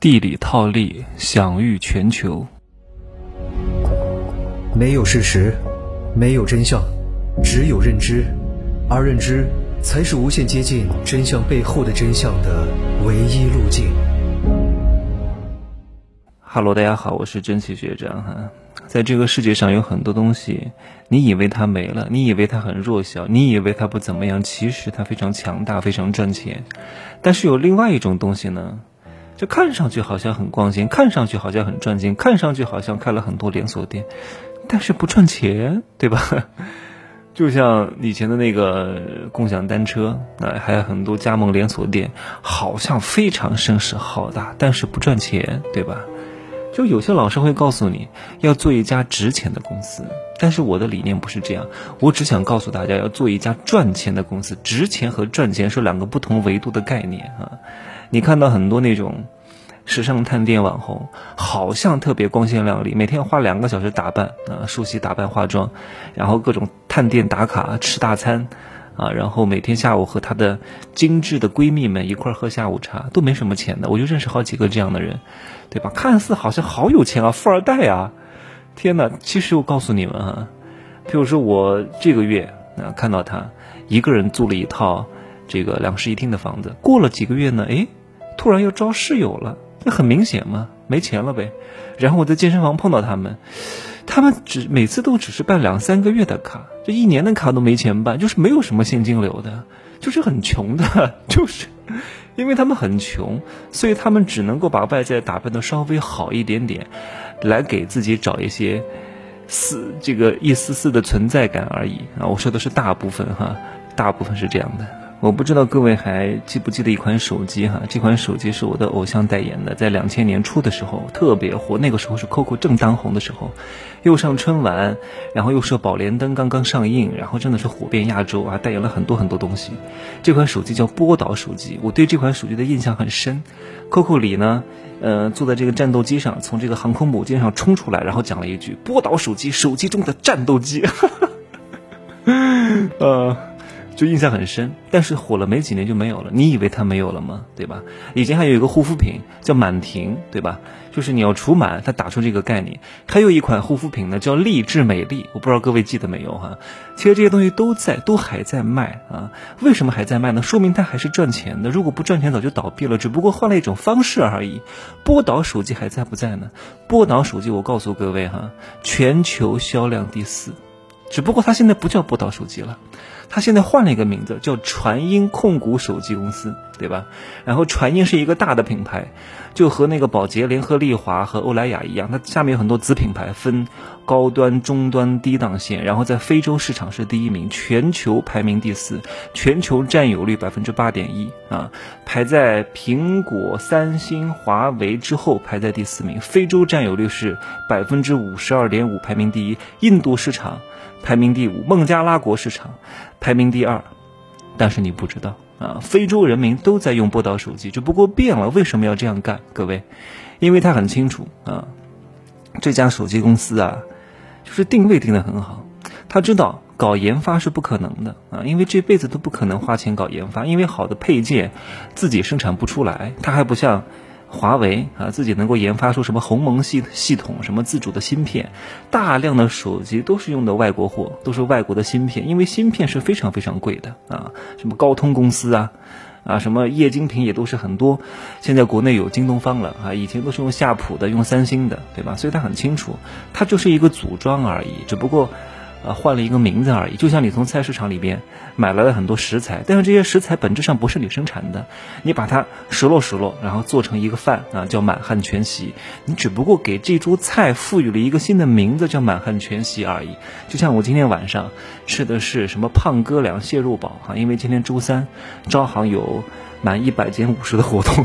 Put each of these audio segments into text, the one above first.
地理套利，享誉全球。没有事实，没有真相，只有认知，而认知才是无限接近真相背后的真相的唯一路径。Hello，大家好，我是真奇学长哈。在这个世界上有很多东西，你以为它没了，你以为它很弱小，你以为它不怎么样，其实它非常强大，非常赚钱。但是有另外一种东西呢？就看上去好像很光鲜，看上去好像很赚钱，看上去好像开了很多连锁店，但是不赚钱，对吧？就像以前的那个共享单车，啊，还有很多加盟连锁店，好像非常声势浩大，但是不赚钱，对吧？就有些老师会告诉你要做一家值钱的公司，但是我的理念不是这样，我只想告诉大家要做一家赚钱的公司。值钱和赚钱是两个不同维度的概念啊。你看到很多那种时尚探店网红，好像特别光鲜亮丽，每天花两个小时打扮啊，梳洗打扮化妆，然后各种探店打卡吃大餐啊，然后每天下午和她的精致的闺蜜们一块儿喝下午茶，都没什么钱的。我就认识好几个这样的人，对吧？看似好像好有钱啊，富二代啊！天哪，其实我告诉你们啊，譬如说我这个月啊看到他一个人租了一套这个两室一厅的房子，过了几个月呢，诶。突然要招室友了，那很明显嘛，没钱了呗。然后我在健身房碰到他们，他们只每次都只是办两三个月的卡，这一年的卡都没钱办，就是没有什么现金流的，就是很穷的，就是因为他们很穷，所以他们只能够把外在打扮的稍微好一点点，来给自己找一些丝这个一丝丝的存在感而已啊。我说的是大部分哈，大部分是这样的。我不知道各位还记不记得一款手机哈？这款手机是我的偶像代言的，在两千年初的时候特别火，那个时候是 COCO 正当红的时候，又上春晚，然后又说宝莲灯刚刚上映，然后真的是火遍亚洲啊，代言了很多很多东西。这款手机叫波导手机，我对这款手机的印象很深。COCO 里呢，呃，坐在这个战斗机上，从这个航空母舰上冲出来，然后讲了一句：“波导手机，手机中的战斗机。” 呃。就印象很深，但是火了没几年就没有了。你以为它没有了吗？对吧？以前还有一个护肤品叫满婷，对吧？就是你要除螨，它打出这个概念。还有一款护肤品呢，叫丽质美丽，我不知道各位记得没有哈？其实这些东西都在，都还在卖啊。为什么还在卖呢？说明它还是赚钱的。如果不赚钱，早就倒闭了，只不过换了一种方式而已。波导手机还在不在呢？波导手机，我告诉各位哈，全球销量第四，只不过它现在不叫波导手机了。他现在换了一个名字，叫传音控股手机公司，对吧？然后传音是一个大的品牌，就和那个宝洁、联合利华和欧莱雅一样，它下面有很多子品牌，分高端、中端、低档线。然后在非洲市场是第一名，全球排名第四，全球占有率百分之八点一啊，排在苹果、三星、华为之后，排在第四名。非洲占有率是百分之五十二点五，排名第一。印度市场。排名第五，孟加拉国市场排名第二，但是你不知道啊，非洲人民都在用波导手机，只不过变了。为什么要这样干？各位，因为他很清楚啊，这家手机公司啊，就是定位定得很好，他知道搞研发是不可能的啊，因为这辈子都不可能花钱搞研发，因为好的配件自己生产不出来，他还不像。华为啊，自己能够研发出什么鸿蒙系系统，什么自主的芯片，大量的手机都是用的外国货，都是外国的芯片，因为芯片是非常非常贵的啊。什么高通公司啊，啊，什么液晶屏也都是很多。现在国内有京东方了啊，以前都是用夏普的，用三星的，对吧？所以他很清楚，它就是一个组装而已，只不过。换了一个名字而已，就像你从菜市场里边买来了很多食材，但是这些食材本质上不是你生产的，你把它拾落拾落，然后做成一个饭啊，叫满汉全席。你只不过给这桌菜赋予了一个新的名字，叫满汉全席而已。就像我今天晚上吃的是什么胖哥俩蟹肉堡哈，因为今天周三，招行有满一百减五十的活动，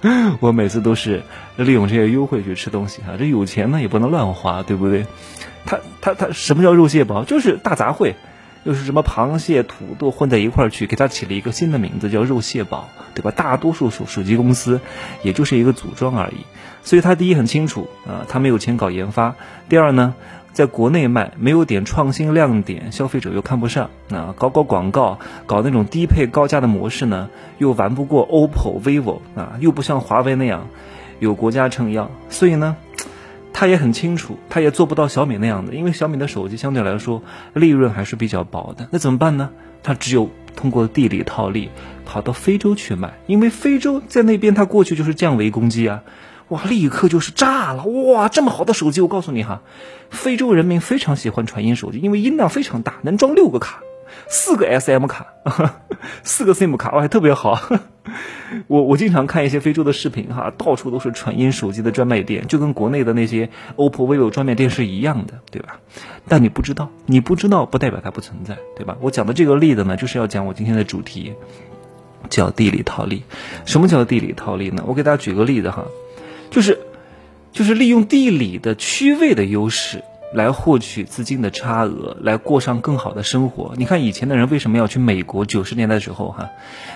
我每次都是利用这些优惠去吃东西哈。这有钱呢也不能乱花，对不对？他他他什么叫肉蟹堡？就是大杂烩，又是什么螃蟹、土豆混在一块儿去，给他起了一个新的名字叫肉蟹堡，对吧？大多数手手机公司也就是一个组装而已，所以他第一很清楚啊，他没有钱搞研发；第二呢，在国内卖，没有点创新亮点，消费者又看不上啊。搞搞广告，搞那种低配高价的模式呢，又玩不过 OPPO、vivo 啊，又不像华为那样有国家撑腰，所以呢，他也很清楚，他也做不到小米那样的，因为小米的手机相对来说利润还是比较薄的。那怎么办呢？他只有通过地理套利，跑到非洲去卖，因为非洲在那边，他过去就是降维攻击啊。哇，立刻就是炸了！哇，这么好的手机，我告诉你哈，非洲人民非常喜欢传音手机，因为音量非常大，能装六个卡，四个 SM 卡，四个 SIM 卡，哇，特别好。我我经常看一些非洲的视频哈，到处都是传音手机的专卖店，就跟国内的那些 OPPO、vivo 专卖店是一样的，对吧？但你不知道，你不知道不代表它不存在，对吧？我讲的这个例子呢，就是要讲我今天的主题，叫地理套利。什么叫地理套利呢？我给大家举个例子哈。就是，就是利用地理的区位的优势来获取资金的差额，来过上更好的生活。你看以前的人为什么要去美国？九十年代的时候，哈，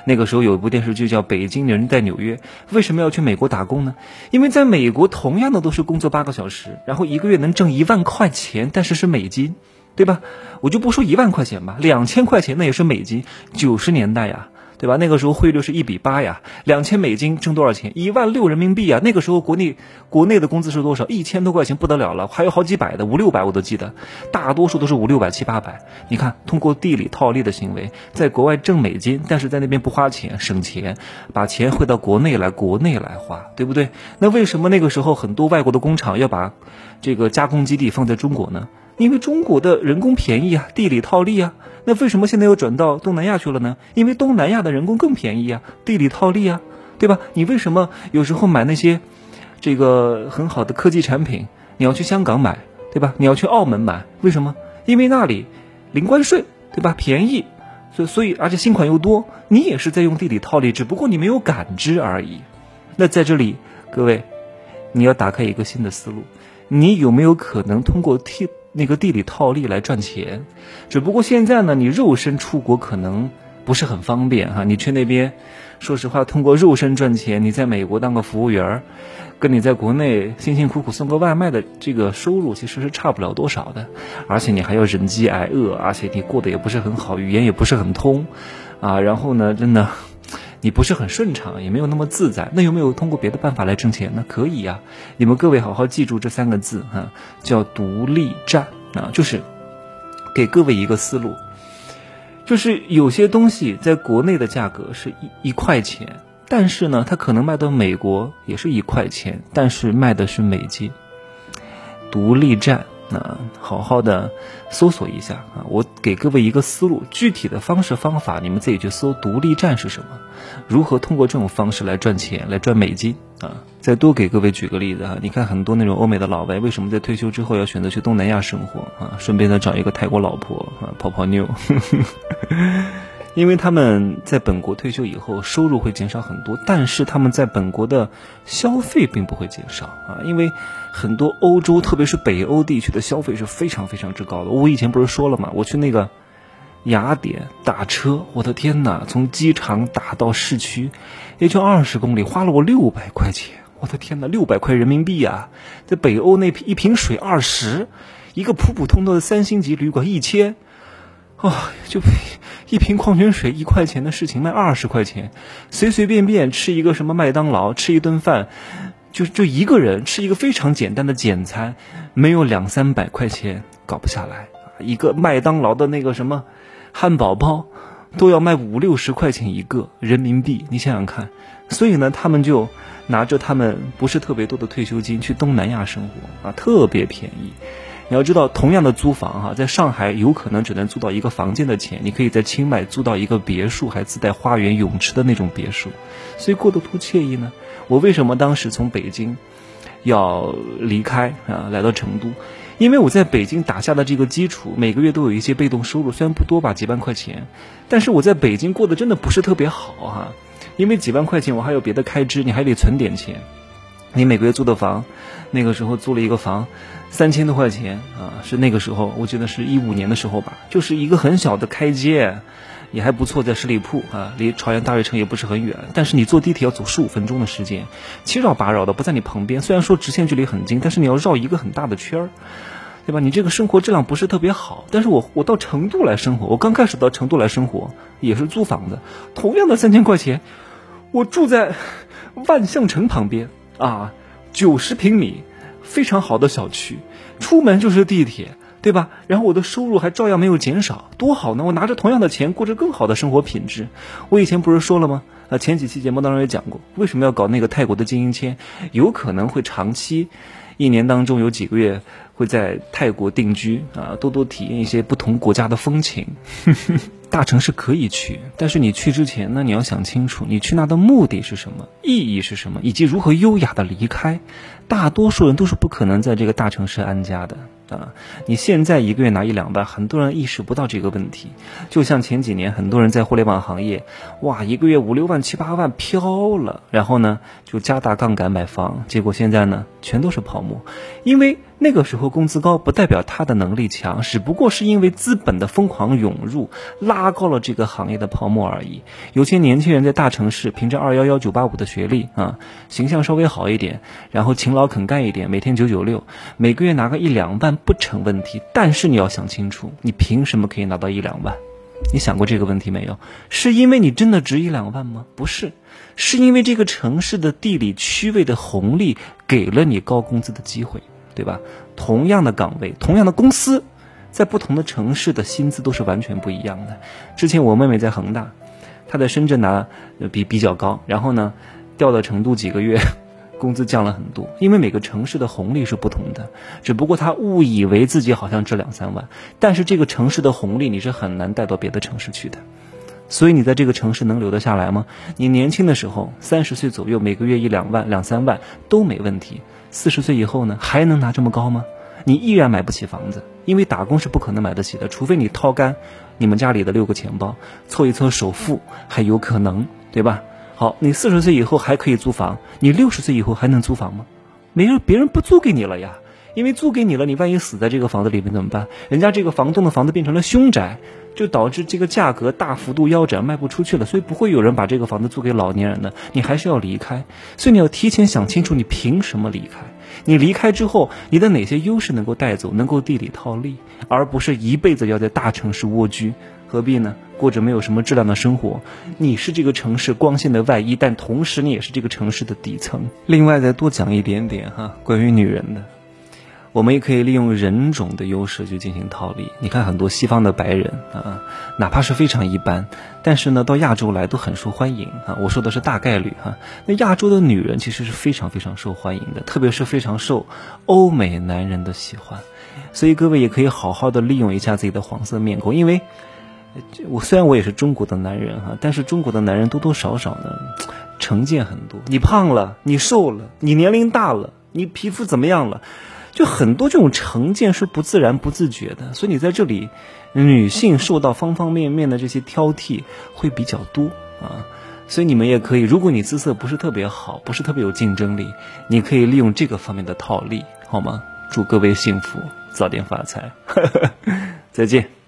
那个时候有一部电视剧叫《北京人在纽约》，为什么要去美国打工呢？因为在美国同样的都是工作八个小时，然后一个月能挣一万块钱，但是是美金，对吧？我就不说一万块钱吧，两千块钱那也是美金。九十年代呀。对吧？那个时候汇率是一比八呀，两千美金挣多少钱？一万六人民币啊！那个时候国内国内的工资是多少？一千多块钱不得了了，还有好几百的，五六百我都记得，大多数都是五六百七八百。你看，通过地理套利的行为，在国外挣美金，但是在那边不花钱，省钱，把钱汇到国内来，国内来花，对不对？那为什么那个时候很多外国的工厂要把这个加工基地放在中国呢？因为中国的人工便宜啊，地理套利啊。那为什么现在又转到东南亚去了呢？因为东南亚的人工更便宜啊，地理套利啊，对吧？你为什么有时候买那些这个很好的科技产品，你要去香港买，对吧？你要去澳门买，为什么？因为那里零关税，对吧？便宜，所所以而且新款又多，你也是在用地理套利，只不过你没有感知而已。那在这里，各位，你要打开一个新的思路，你有没有可能通过替？那个地理套利来赚钱，只不过现在呢，你肉身出国可能不是很方便哈。你去那边，说实话，通过肉身赚钱，你在美国当个服务员，跟你在国内辛辛苦苦送个外卖的这个收入其实是差不了多少的。而且你还要忍饥挨饿，而且你过得也不是很好，语言也不是很通，啊，然后呢，真的。你不是很顺畅，也没有那么自在，那有没有通过别的办法来挣钱呢？可以呀，你们各位好好记住这三个字哈，叫独立站啊，就是给各位一个思路，就是有些东西在国内的价格是一一块钱，但是呢，它可能卖到美国也是一块钱，但是卖的是美金，独立站。那好好的搜索一下啊，我给各位一个思路，具体的方式方法你们自己去搜。独立站是什么？如何通过这种方式来赚钱，来赚美金啊？再多给各位举个例子啊，你看很多那种欧美的老外，为什么在退休之后要选择去东南亚生活啊？顺便呢找一个泰国老婆啊，泡泡妞。因为他们在本国退休以后收入会减少很多，但是他们在本国的消费并不会减少啊，因为很多欧洲，特别是北欧地区的消费是非常非常之高的。我以前不是说了吗？我去那个雅典打车，我的天哪，从机场打到市区也就二十公里，花了我六百块钱。我的天哪，六百块人民币啊！在北欧那一瓶水二十，一个普普通通的三星级旅馆一千。啊，就一瓶矿泉水一块钱的事情卖二十块钱，随随便便吃一个什么麦当劳，吃一顿饭，就就一个人吃一个非常简单的简餐，没有两三百块钱搞不下来。一个麦当劳的那个什么汉堡包，都要卖五六十块钱一个人民币，你想想看。所以呢，他们就拿着他们不是特别多的退休金去东南亚生活啊，特别便宜。你要知道，同样的租房哈，在上海有可能只能租到一个房间的钱，你可以在清迈租到一个别墅，还自带花园、泳池的那种别墅，所以过得多惬意呢。我为什么当时从北京要离开啊，来到成都？因为我在北京打下的这个基础，每个月都有一些被动收入，虽然不多吧，几万块钱，但是我在北京过得真的不是特别好哈。因为几万块钱，我还有别的开支，你还得存点钱。你每个月租的房，那个时候租了一个房。三千多块钱啊，是那个时候，我记得是一五年的时候吧，就是一个很小的开间，也还不错，在十里铺啊，离朝阳大悦城也不是很远，但是你坐地铁要走十五分钟的时间，七绕八绕的不在你旁边，虽然说直线距离很近，但是你要绕一个很大的圈儿，对吧？你这个生活质量不是特别好，但是我我到成都来生活，我刚开始到成都来生活也是租房的，同样的三千块钱，我住在万象城旁边啊，九十平米，非常好的小区，出门就是地铁，对吧？然后我的收入还照样没有减少，多好呢！我拿着同样的钱过着更好的生活品质。我以前不是说了吗？啊，前几期节目当中也讲过，为什么要搞那个泰国的经营签？有可能会长期。一年当中有几个月会在泰国定居啊，多多体验一些不同国家的风情。大城市可以去，但是你去之前呢，你要想清楚，你去那的目的是什么，意义是什么，以及如何优雅的离开。大多数人都是不可能在这个大城市安家的。啊，你现在一个月拿一两万，很多人意识不到这个问题。就像前几年，很多人在互联网行业，哇，一个月五六万、七八万飘了，然后呢，就加大杠杆买房，结果现在呢，全都是泡沫，因为。那个时候工资高不代表他的能力强，只不过是因为资本的疯狂涌入，拉高了这个行业的泡沫而已。有些年轻人在大城市凭着二幺幺九八五的学历啊，形象稍微好一点，然后勤劳肯干一点，每天九九六，每个月拿个一两万不成问题。但是你要想清楚，你凭什么可以拿到一两万？你想过这个问题没有？是因为你真的值一两万吗？不是，是因为这个城市的地理区位的红利给了你高工资的机会。对吧？同样的岗位，同样的公司，在不同的城市的薪资都是完全不一样的。之前我妹妹在恒大，她在深圳拿比比较高，然后呢，调到成都几个月，工资降了很多。因为每个城市的红利是不同的，只不过她误以为自己好像值两三万，但是这个城市的红利你是很难带到别的城市去的。所以你在这个城市能留得下来吗？你年轻的时候，三十岁左右，每个月一两万、两三万都没问题。四十岁以后呢，还能拿这么高吗？你依然买不起房子，因为打工是不可能买得起的，除非你掏干你们家里的六个钱包，凑一凑首付还有可能，对吧？好，你四十岁以后还可以租房，你六十岁以后还能租房吗？没人，别人不租给你了呀。因为租给你了，你万一死在这个房子里面怎么办？人家这个房东的房子变成了凶宅，就导致这个价格大幅度腰斩，卖不出去了。所以不会有人把这个房子租给老年人的，你还是要离开。所以你要提前想清楚，你凭什么离开？你离开之后，你的哪些优势能够带走，能够地里套利，而不是一辈子要在大城市蜗居，何必呢？过着没有什么质量的生活。你是这个城市光鲜的外衣，但同时你也是这个城市的底层。另外再多讲一点点哈，关于女人的。我们也可以利用人种的优势去进行套利。你看很多西方的白人啊，哪怕是非常一般，但是呢，到亚洲来都很受欢迎啊。我说的是大概率哈。那亚洲的女人其实是非常非常受欢迎的，特别是非常受欧美男人的喜欢。所以各位也可以好好的利用一下自己的黄色面孔，因为我虽然我也是中国的男人哈，但是中国的男人多多少少呢成见很多。你胖了，你瘦了，你年龄大了，你皮肤怎么样了？就很多这种成见是不自然、不自觉的，所以你在这里，女性受到方方面面的这些挑剔会比较多啊。所以你们也可以，如果你姿色不是特别好，不是特别有竞争力，你可以利用这个方面的套利，好吗？祝各位幸福，早点发财，再见。